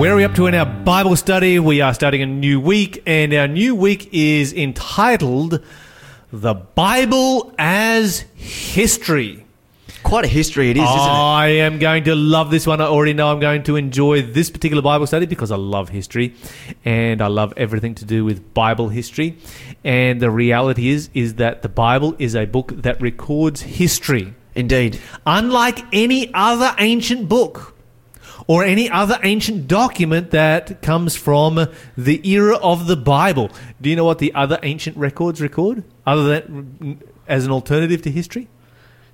Where are we up to in our Bible study? We are starting a new week, and our new week is entitled The Bible as History. Quite a history it is, isn't it? I am going to love this one. I already know I'm going to enjoy this particular Bible study because I love history and I love everything to do with Bible history. And the reality is is that the Bible is a book that records history. Indeed. Unlike any other ancient book or any other ancient document that comes from the era of the Bible. Do you know what the other ancient records record other than as an alternative to history?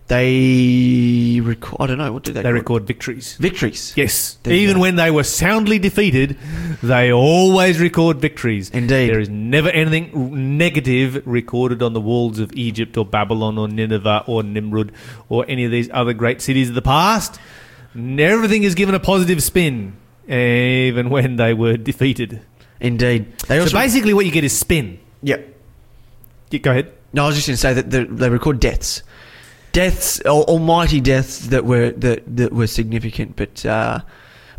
They record. I don't know what do they? They record victories. victories. Yes. There Even when they were soundly defeated, they always record victories. Indeed. There is never anything negative recorded on the walls of Egypt or Babylon or Nineveh or Nimrud or any of these other great cities of the past. Everything is given a positive spin, even when they were defeated. Indeed. They So also. basically, what you get is spin. Yep. Yeah, Go ahead. No, I was just going to say that the, they record deaths, deaths, al- almighty deaths that were that that were significant, but uh,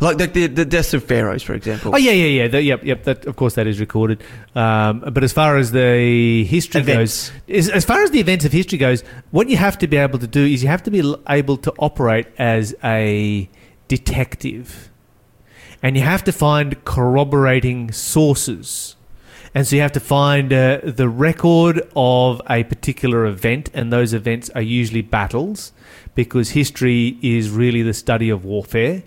like the, the the deaths of pharaohs, for example. Oh yeah, yeah, yeah. That, yep, yep. That of course that is recorded. Um, but as far as the history Events. goes, as, as far as the events of history goes, what you have to be able to do is you have to be able to operate as a detective, and you have to find corroborating sources. And so you have to find uh, the record of a particular event, and those events are usually battles, because history is really the study of warfare.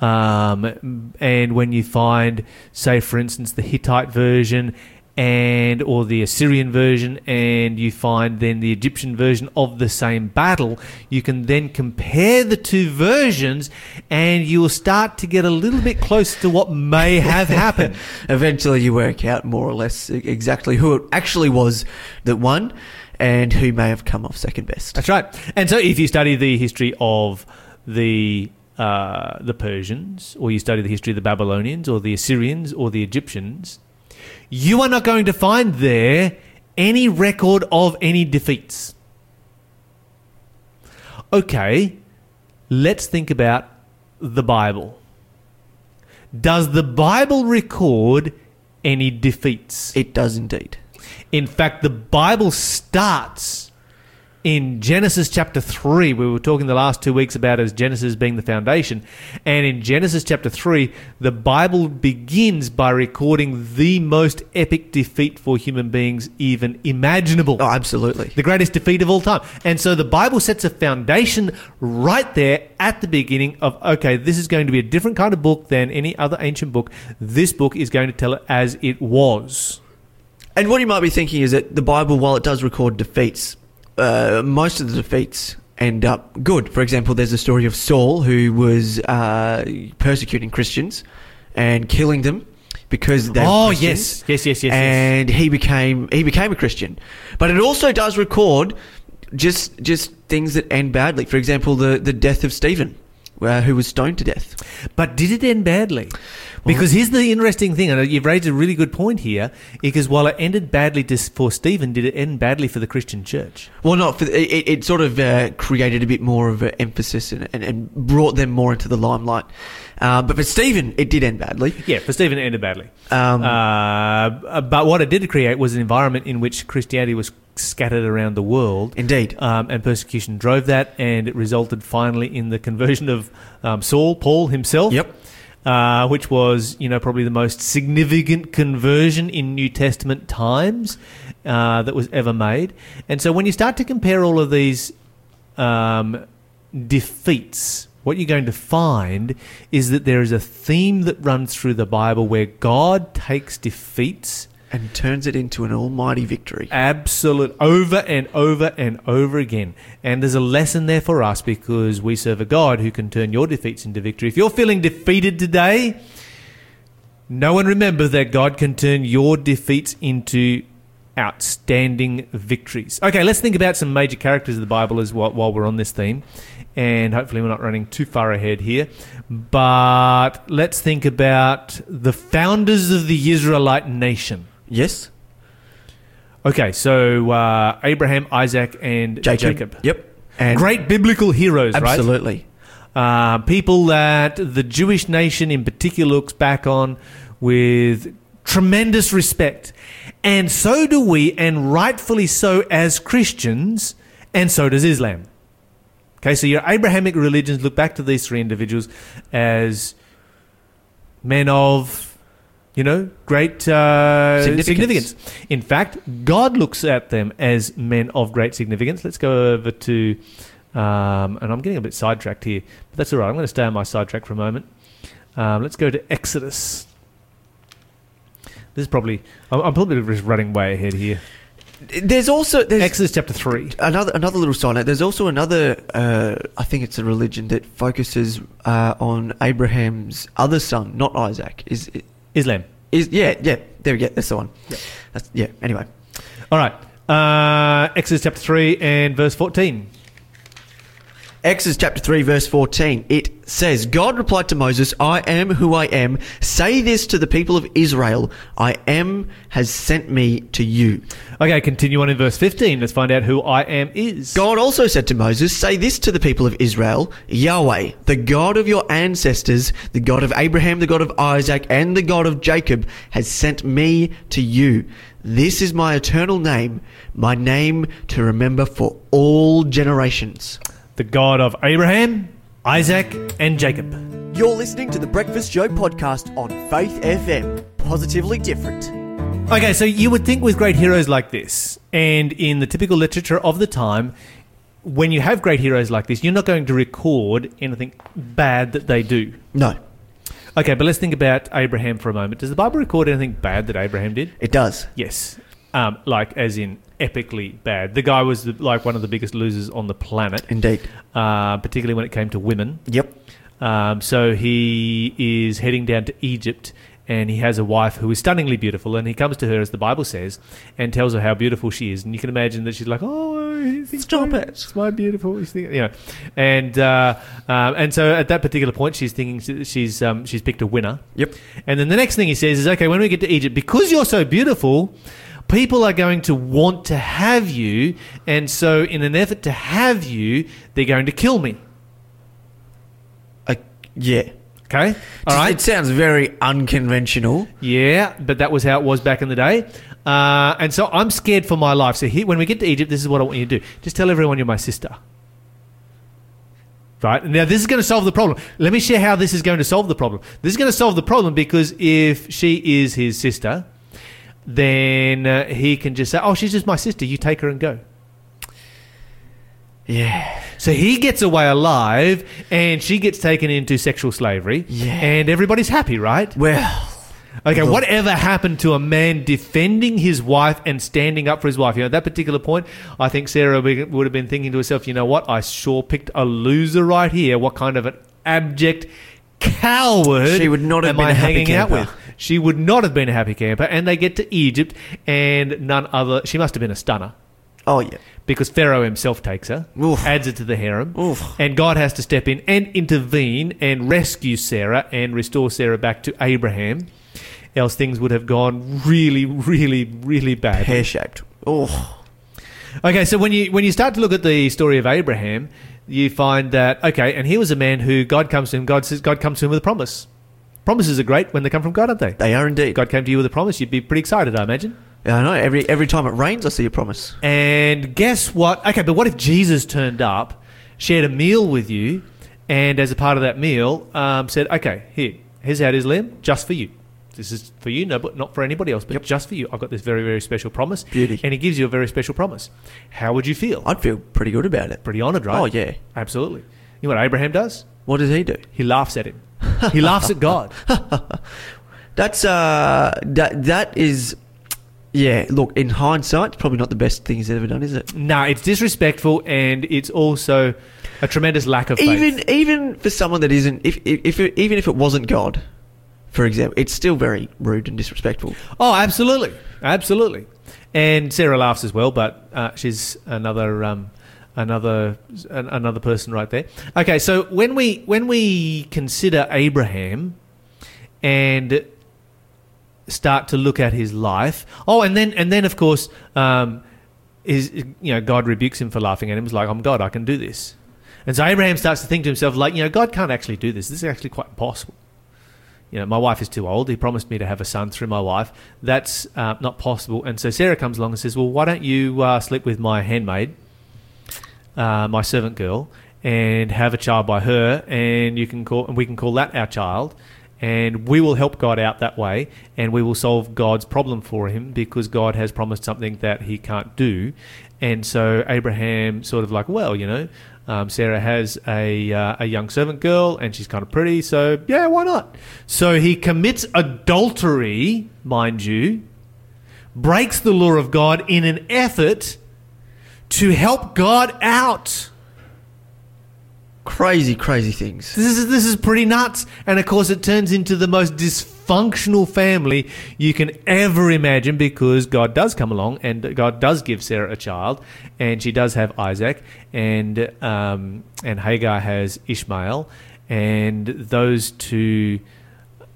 Um, and when you find, say, for instance, the Hittite version and or the Assyrian version, and you find then the Egyptian version of the same battle, you can then compare the two versions, and you will start to get a little bit close to what may have happened. Eventually, you work out more or less exactly who it actually was that won, and who may have come off second best. That's right. And so, if you study the history of the uh, the Persians, or you study the history of the Babylonians, or the Assyrians, or the Egyptians, you are not going to find there any record of any defeats. Okay, let's think about the Bible. Does the Bible record any defeats? It does indeed. In fact, the Bible starts in Genesis chapter 3. We were talking the last two weeks about as Genesis being the foundation. And in Genesis chapter 3, the Bible begins by recording the most epic defeat for human beings even imaginable Oh, absolutely. the greatest defeat of all time. And so the Bible sets a foundation right there at the beginning of okay, this is going to be a different kind of book than any other ancient book. This book is going to tell it as it was. And what you might be thinking is that the Bible, while it does record defeats, uh, most of the defeats end up good. For example, there's a story of Saul who was uh, persecuting Christians and killing them because they oh yes, yes, yes, yes, yes. and he became he became a Christian. But it also does record just just things that end badly. For example, the the death of Stephen, uh, who was stoned to death. But did it end badly? Because here's the interesting thing, and you've raised a really good point here. Because while it ended badly for Stephen, did it end badly for the Christian church? Well, not for the, it, it sort of uh, created a bit more of an emphasis and, and, and brought them more into the limelight. Uh, but for Stephen, it did end badly. Yeah, for Stephen, it ended badly. Um, Uh, but what it did create was an environment in which Christianity was scattered around the world. Indeed. Um, and persecution drove that, and it resulted finally in the conversion of um, Saul, Paul himself. Yep. Uh, which was, you know, probably the most significant conversion in New Testament times uh, that was ever made. And so when you start to compare all of these um, defeats, what you're going to find is that there is a theme that runs through the Bible where God takes defeats and turns it into an almighty victory. absolute over and over and over again. And there's a lesson there for us because we serve a God who can turn your defeats into victory. If you're feeling defeated today, no one remember that God can turn your defeats into outstanding victories. Okay, let's think about some major characters of the Bible as while, while we're on this theme. And hopefully, we're not running too far ahead here. But let's think about the founders of the Israelite nation. Yes. Okay, so uh, Abraham, Isaac, and Jacob. Jacob. Yep. And Great biblical heroes, right? absolutely. uh, people that the Jewish nation in particular looks back on with tremendous respect. And so do we, and rightfully so as Christians, and so does Islam. Okay, so your Abrahamic religions look back to these three individuals as men of, you know, great uh, Significance. significance. In fact, God looks at them as men of great significance. Let's go over to, um, and I'm getting a bit sidetracked here, but that's all right. I'm going to stay on my sidetrack for a moment. Um, let's go to Exodus. This is probably, I'm, I'm probably just running way ahead here. There's also there's Exodus chapter 3. another another little side note. There's also another. Uh, I think it's a religion that focuses uh, on Abraham's other son, not Isaac. Is Islam. is yeah yeah. There we go. That's the one. That's, yeah. Anyway, All right. Uh, Exodus chapter 3 and verse 14. Exodus chapter 3, verse 14, it says, God replied to Moses, I am who I am. Say this to the people of Israel I am has sent me to you. Okay, continue on in verse 15. Let's find out who I am is. God also said to Moses, Say this to the people of Israel Yahweh, the God of your ancestors, the God of Abraham, the God of Isaac, and the God of Jacob, has sent me to you. This is my eternal name, my name to remember for all generations. The God of Abraham, Isaac, and Jacob. You're listening to the Breakfast Show podcast on Faith FM. Positively different. Okay, so you would think with great heroes like this, and in the typical literature of the time, when you have great heroes like this, you're not going to record anything bad that they do. No, Okay, but let's think about Abraham for a moment. Does the Bible record anything bad that Abraham did? it does. Yes. Um, like, as in epically bad. The guy was the, like one of the biggest losers on the planet, Indeed. uh, particularly when it came to women. Yep. Um, so he is heading down to Egypt and he has a wife who is stunningly beautiful and he comes to her, as the Bible says, and tells her how beautiful she is. And you can imagine that she's like, oh, Stop it. It's my beautiful. Thinking, you know. And, uh, um, and so at that particular point, she's thinking she's, um, she's picked a winner. Yep. And then the next thing he says is, okay, when we get to Egypt, because you're so beautiful, people are going to want to have you. And so, in an effort to have you, they're going to kill me. Uh, yeah. Okay? All right? It sounds very unconventional. Yeah, but that was how it was back in the day. Uh, and so I'm scared for my life. So here, when we get to Egypt, this is what I want you to do. Just tell everyone you're my sister. Right? Now, this is going to solve the problem. Let me share how this is going to solve the problem. This is going to solve the problem because if she is his sister, then uh, he can just say, oh, she's just my sister. You take her and go. Yeah. So he gets away alive and she gets taken into sexual slavery. Yeah. And everybody's happy, right? Well, Okay, Look. whatever happened to a man defending his wife and standing up for his wife? You know, at that particular point, I think Sarah would have been thinking to herself, you know what? I sure picked a loser right here. What kind of an abject coward She would not have am been I hanging out with? She would not have been a happy camper. And they get to Egypt, and none other. She must have been a stunner oh yeah. because Pharaoh himself takes her, Oof. adds her to the harem, Oof. and God has to step in and intervene and rescue Sarah and restore Sarah back to Abraham. Else things would have gone really, really, really bad. Pear shaped. Oh. Okay, so when you when you start to look at the story of Abraham, you find that okay, and here was a man who God comes to him. God says God comes to him with a promise. Promises are great when they come from God, aren't they? They are indeed. God came to you with a promise. You'd be pretty excited, I imagine. Yeah, I know. Every every time it rains, I see a promise. And guess what? Okay, but what if Jesus turned up, shared a meal with you, and as a part of that meal, um, said, "Okay, here, here's how it is, Liam, just for you. This is for you, no, but not for anybody else, but Yep. just for you. I've got this very, very special promise." Beauty. And he gives you a very special promise. How would you feel? I'd feel pretty good about it. Pretty honoured, right? Oh yeah. absolutely. You know what Abraham does? What does he do? He laughs at him. He laughs at God. That's uh that that is yeah, look, in hindsight, it's probably not the best thing he's ever done, is it? No, it's disrespectful, and it's also a tremendous lack of faith. Even even for someone that isn't if if, if it, even if it wasn't God, for example, it's still very rude and disrespectful. Oh, absolutely, absolutely. And Sarah laughs as well, but uh, she's another um, another an, another person right there. Okay, so when we when we consider Abraham and start to look at his life, oh, and then and then of course, um, is you know God rebukes him for laughing at him. He's like, "I'm God, I can do this." And so Abraham starts to think to himself, like, you know, God can't actually do this. This is actually quite impossible. You know, my wife is too old. He promised me to have a son through my wife. That's uh, not possible. And so Sarah comes along and says, well, why don't you uh, sleep with my handmaid, uh, my servant girl, and have a child by her, and you can call, and we can call that our child, and we will help God out that way, and we will solve God's problem for him because God has promised something that he can't do. And so Abraham sort of like, well, you know, um, Sarah has a uh, a young servant girl, and she's kind of pretty, so yeah, why not? So he commits adultery, mind you, breaks the law of God in an effort to help God out. Crazy, crazy things. This is this is pretty nuts, and of course, it turns into the most dysfunctional family you can ever imagine because God does come along and God does give Sarah a child, and she does have Isaac, and um, and Hagar has Ishmael, and those two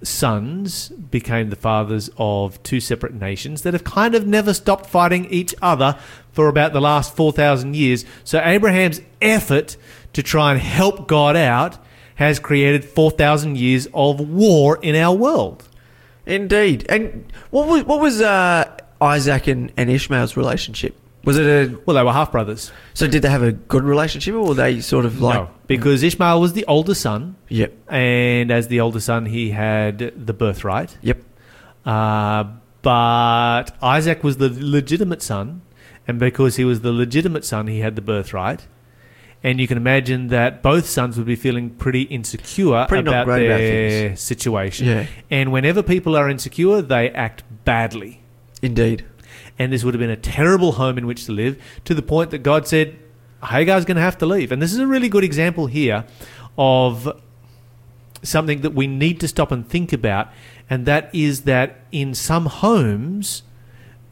sons became the fathers of two separate nations that have kind of never stopped fighting each other for about the last 4,000 years. So Abraham's effort to try and help God out has created 4,000 years of war in our world. Indeed. And what was what was uh, Isaac and, and Ishmael's relationship? Was it a Well, they were half brothers. so? Did they have a good relationship, or were they sort of like? no, because Ishmael was the older son, Yep. and as the older son, he had the birthright. Yep. Uh, but Isaac was the legitimate son, and because he was the legitimate son, he had the birthright. And you can imagine that both sons would be feeling pretty insecure Pretty not about great about their things. situation. Yeah. And whenever people are insecure, they act badly. Indeed. And this would have been a terrible home in which to live, to the point that God said, Hagar's going to have to leave. And this is a really good example here of something that we need to stop and think about, and that is that in some homes,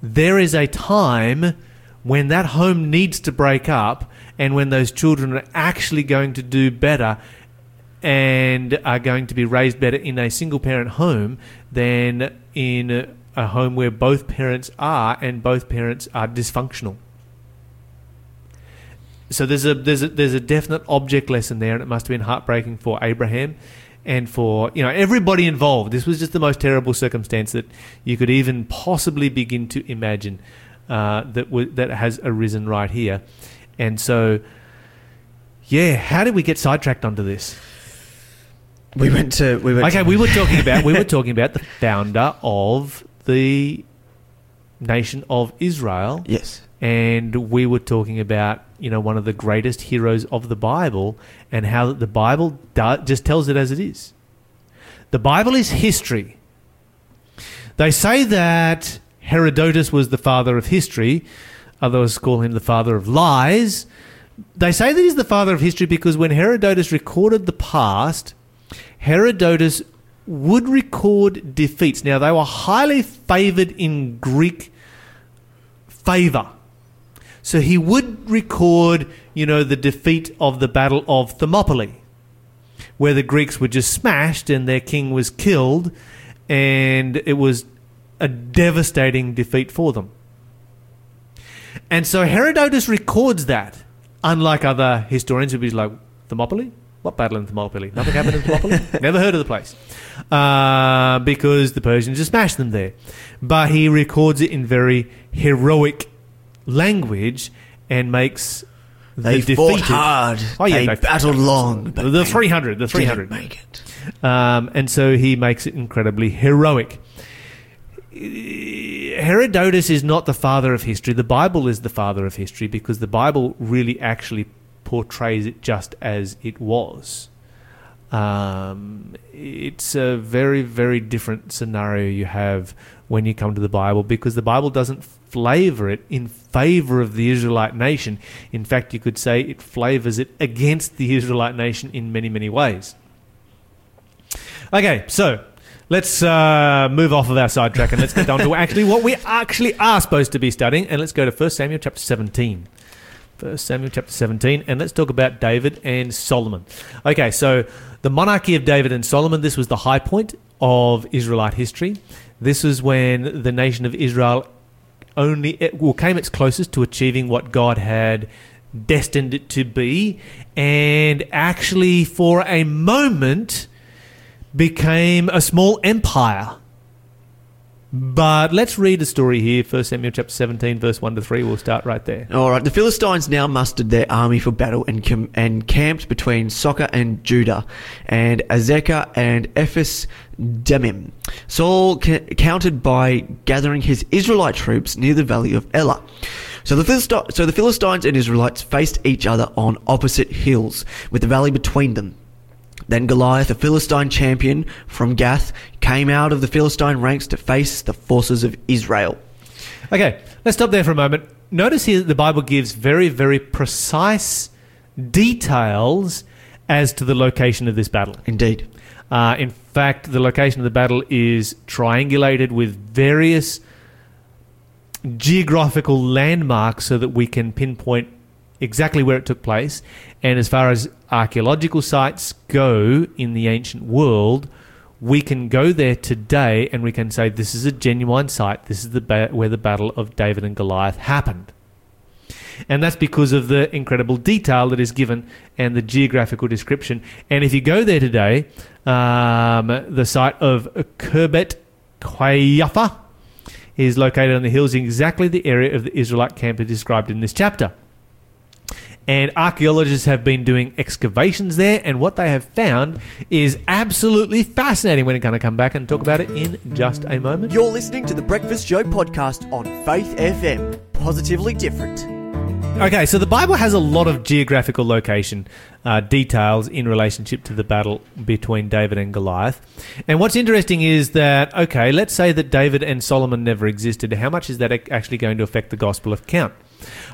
there is a time when that home needs to break up and when those children are actually going to do better and are going to be raised better in a single parent home than in a home where both parents are and both parents are dysfunctional. So there's a there's a there's a definite object lesson there, and it must have been heartbreaking for Abraham and for you know everybody involved. This was just the most terrible circumstance that you could even possibly begin to imagine uh, that w- that has arisen right here, and so yeah, how did we get sidetracked onto this? We went to we went. Okay, to, we were talking about we were talking about the founder of the nation of Israel, Yes. and we were talking about you know one of the greatest heroes of the Bible and how the Bible do- just tells it as it is. The Bible is history. They say that Herodotus was the father of history, others call him the father of lies. They say that he's the father of history because when Herodotus recorded the past, Herodotus would record defeats. Now, they were highly favored in Greek favor. So he would record, you know, the defeat of the Battle of Thermopylae, where the Greeks were just smashed and their king was killed, and it was a devastating defeat for them. And so Herodotus records that, unlike other historians who'd be like, Thermopylae? What battle in Thermopylae? Nothing happened in Thermopylae? Never heard of the place. Uh, because the Persians just smashed them there. But he records it in very heroic language and makes They the fought defeated- hard. Oh, yeah, they they- battled long. the 300, the 300. make it. Um, and so he makes it incredibly heroic. Herodotus is not the father of history. The Bible is the father of history because the Bible really actually portrays it just as it was. Um, it's a very, very different scenario you have when you come to the Bible because the Bible doesn't flavor it in favor of the Israelite nation. In fact, you could say it flavors it against the Israelite nation in many, many ways. Okay, so let's uh, move off of our sidetrack and let's get down to actually what we actually are supposed to be studying. And let's go to 1 Samuel chapter 17. 1 Samuel chapter 17, and let's talk about David and Solomon. Okay, so the monarchy of David and Solomon, this was the high point of Israelite history. This was when the nation of Israel only well, came its closest to achieving what God had destined it to be, and actually, for a moment, became a small empire. But let's read a story here. First Samuel chapter 17, verse 1 to 3. We'll start right there. All right, the Philistines now mustered their army for battle and, com- and camped between Socoh and Judah, and Azekah and Ephes Dammim. Saul ca- countered by gathering his Israelite troops near the valley of Elah. So the, Philist- so the Philistines and Israelites faced each other on opposite hills, with the valley between them. Then Goliath, a Philistine champion from Gath, came out of the Philistine ranks to face the forces of Israel. Okay, let's stop there for a moment. Notice here that the Bible gives very, very precise details as to the location of this battle. Indeed. Uh, in fact, the location of the battle is triangulated with various geographical landmarks so that we can pinpoint exactly where it took place. And as far as archaeological sites go in the ancient world, we can go there today and we can say this is a genuine site. This is the ba- where the battle of David and Goliath happened. And that's because of the incredible detail that is given and the geographical description. And if you go there today, um, the site of Khirbet Qeiyafa is located on the hills in exactly the area of the Israelite camp described in this chapter. And archaeologists have been doing excavations there, and what they have found is absolutely fascinating. We're going to come back and talk about it in just a moment. You're listening to the Breakfast Show podcast on Faith FM. Positively different. Okay, so the Bible has a lot of geographical location uh, details in relationship to the battle between David and Goliath. And what's interesting is that, okay, let's say that David and Solomon never existed. How much is that actually going to affect the Gospel of Count?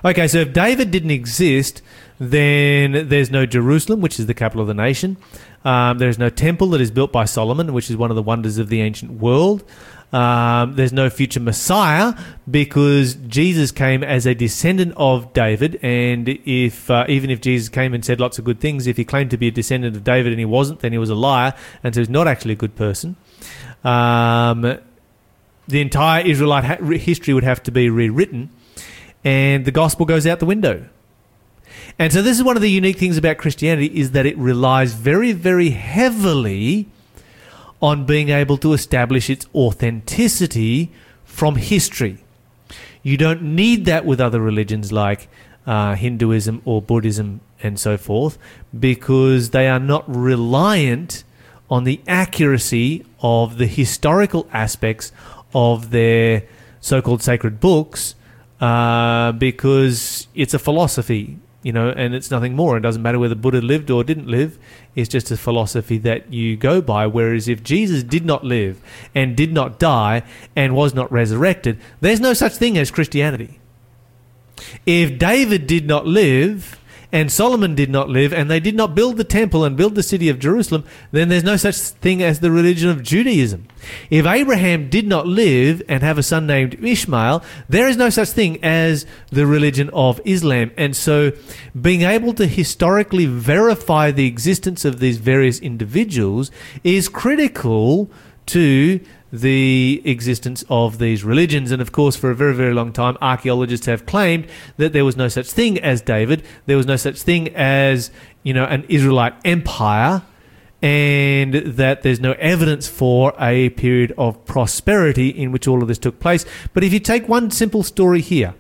Okay, so if David didn't exist, then there's no Jerusalem, which is the capital of the nation. Um, there's no temple that is built by Solomon, which is one of the wonders of the ancient world. Um, there's no future Messiah because Jesus came as a descendant of David, and if uh, even if Jesus came and said lots of good things, if he claimed to be a descendant of David and he wasn't, then he was a liar, and so he's not actually a good person. Um, the entire Israelite history would have to be rewritten, and the gospel goes out the window. And so this is one of the unique things about Christianity is that it relies very, very heavily on being able to establish its authenticity from history. You don't need that with other religions like uh, Hinduism or Buddhism and so forth because they are not reliant on the accuracy of the historical aspects of their so called sacred books uh, because it's a philosophy you know, and it's nothing more. It doesn't matter whether Buddha lived or didn't live. It's just a philosophy that you go by. Whereas if Jesus did not live and did not die and was not resurrected, there's no such thing as Christianity. If David did not live and Solomon did not live and they did not build the temple and build the city of Jerusalem, then there's no such thing as the religion of Judaism. If Abraham did not live and have a son named Ishmael, there is no such thing as the religion of Islam. And so being able to historically verify the existence of these various individuals is critical to the existence of these religions. And of course, for a very, very long time, archaeologists have claimed that there was no such thing as David, there was no such thing as, you know, an Israelite empire, and that there's no evidence for a period of prosperity in which all of this took place. But if you take one simple story here,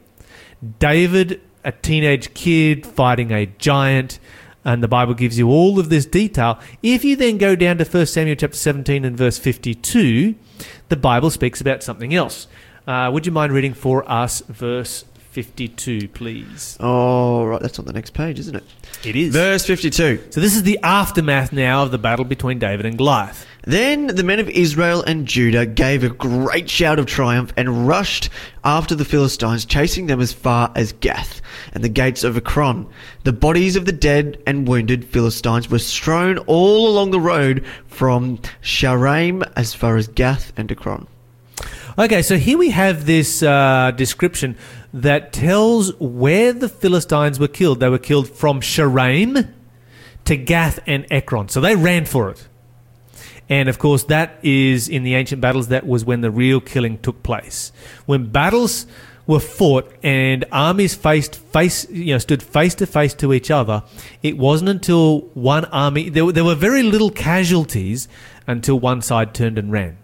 David, a teenage kid fighting a giant, and the Bible gives you all of this detail. If you then go down to 1 Samuel chapter 17 and verse 52, the Bible speaks about something else. Uh, would you mind reading for us verse 52, please? Oh, right. that's on the next page, isn't it? It is. Verse 52. so this is the aftermath now of the battle between David and Goliath. Then the men of Israel and Judah gave a great shout of triumph and rushed after the Philistines, chasing them as far as Gath and the gates of Ekron. The bodies of the dead and wounded Philistines were strewn all along the road from Shaaraim as far as Gath and Ekron. Okay, so here we have this uh, description that tells where the Philistines were killed. They were killed from Shaaraim to Gath and Ekron. So they ran for it. And of course, that is in the ancient battles, that was when the real killing took place. When battles were fought and armies faced face you know stood face to face to each other, it wasn't until one army there, there were very little casualties until one side turned and ran.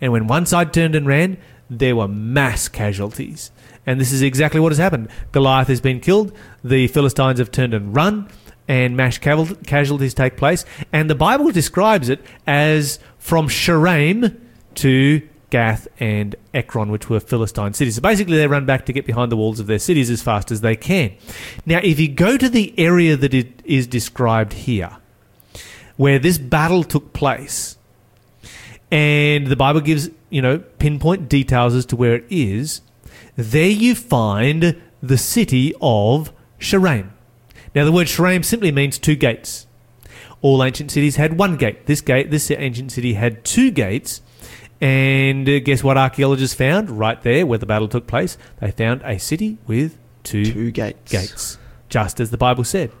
And when one side turned and ran, there were mass casualties. And this is exactly what has happened. Goliath has been killed, the Philistines have turned and run, and mass casualties take place. And the Bible describes it as from Shaaraim to Gath and Ekron, which were Philistine cities. So basically, they run back to get behind the walls of their cities as fast as they can. Now, if you go to the area that is described here, where this battle took place, and the Bible gives, you know, pinpoint details as to where it is, there you find the city of Shaaraim. Now, the word Shaaraim simply means two gates. All ancient cities had one gate. This gate, this ancient city had two gates. And uh, guess what archaeologists found right there where the battle took place? They found a city with two, Two gates. gates, just as the Bible said.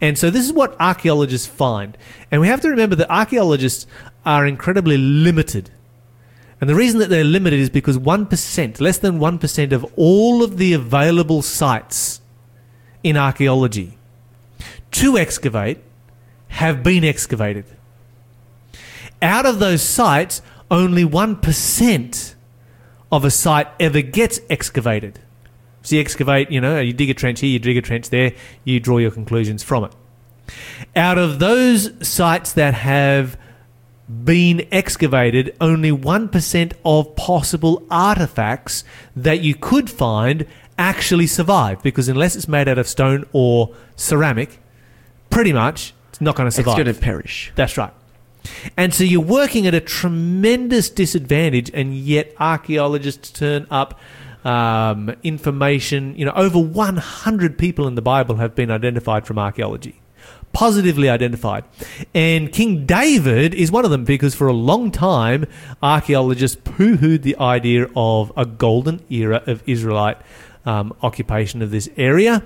And so this is what archaeologists find. And we have to remember that archaeologists are incredibly limited. And the reason that they're limited is because 1%, less than 1% of all of the available sites in archaeology to excavate have been excavated. Out of those sites, only 1% of a site ever gets excavated. So you excavate, you know, you dig a trench here, you dig a trench there, you draw your conclusions from it. Out of those sites that have been excavated, only 1% of possible artifacts that you could find actually survive because unless it's made out of stone or ceramic, pretty much it's not going to survive. It's going to perish. That's right. And so you're working at a tremendous disadvantage, and yet archaeologists turn up um, information. You know, over 100 people in the Bible have been identified from archaeology, positively identified. And King David is one of them because for a long time, archaeologists poo hooed the idea of a golden era of Israelite um, occupation of this area,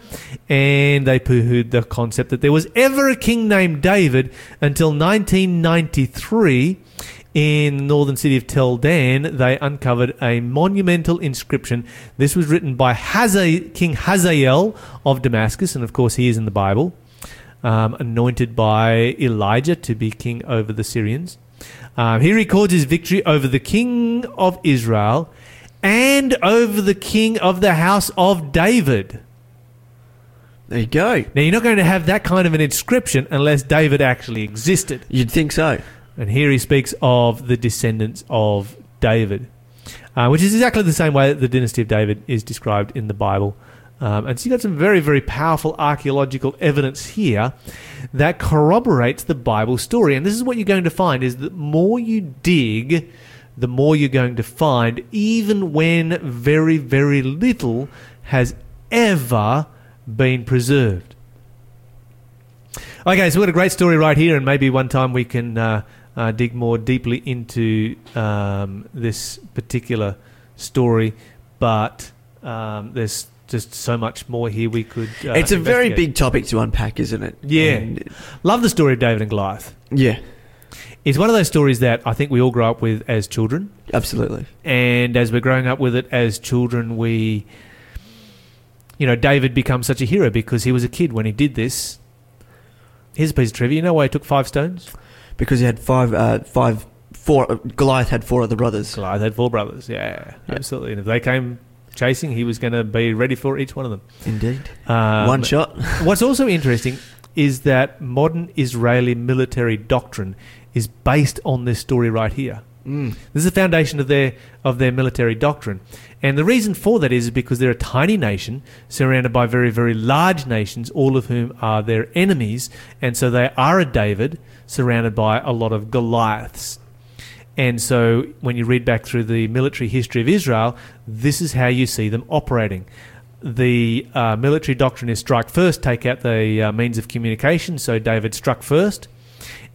and they poo-hooed the concept that there was ever a king named David until 1993. In the northern city of Tel Dan, they uncovered a monumental inscription. This was written by King Hazael of Damascus, and of course, he is in the Bible, um, anointed by Elijah to be king over the Syrians. Um, he records his victory over the king of Israel and over the king of the house of David. There you go. Now, you're not going to have that kind of an inscription unless David actually existed. You'd think so. And here he speaks of the descendants of David, uh, which is exactly the same way that the dynasty of David is described in the Bible. Um, and so you've got some very, very powerful archaeological evidence here that corroborates the Bible story. And this is what you're going to find is that more you dig, the more you're going to find, even when very, very little has ever been preserved. Okay, so we've got a great story right here, and maybe one time we can uh, uh, dig more deeply into um, this particular story. But um, there's just so much more here we could. Uh, it's a very big topic to unpack, isn't it? Yeah. And- Love the story of David and Goliath. yeah, It's one of those stories that I think we all grow up with as children, absolutely. and as we're growing up with it as children, we, you know, David becomes such a hero because he was a kid when he did this. Here's a piece of trivia. You know why he took five stones? Because he had five, uh, five, four. uh, Goliath had four other brothers. Goliath had four brothers. Yeah, Yeah. absolutely. And if they came chasing, he was going to be ready for each one of them. Indeed. Um, One shot. What's also interesting is that modern Israeli military doctrine is based on this story right here. Mm. This is the foundation of their of their military doctrine, and the reason for that is because they're a tiny nation surrounded by very very large nations, all of whom are their enemies, and so they are a David surrounded by a lot of Goliaths. And so, when you read back through the military history of Israel, this is how you see them operating. The uh, military doctrine is strike first, take out the uh, means of communication. So, David struck first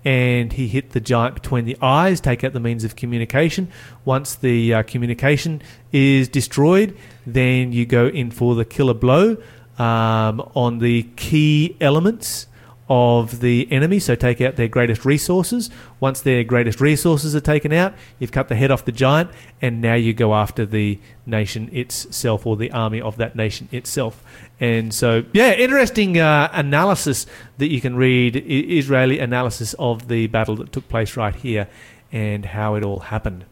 and he hit the giant between the eyes, take out the means of communication. Once the uh, communication is destroyed, then you go in for the killer blow um, on the key elements of the enemy, so take out their greatest resources. Once their greatest resources are taken out, you've cut the head off the giant, and now you go after the nation itself or the army of that nation itself. And so, yeah, interesting uh, analysis that you can read, Israeli analysis of the battle that took place right here and how it all happened.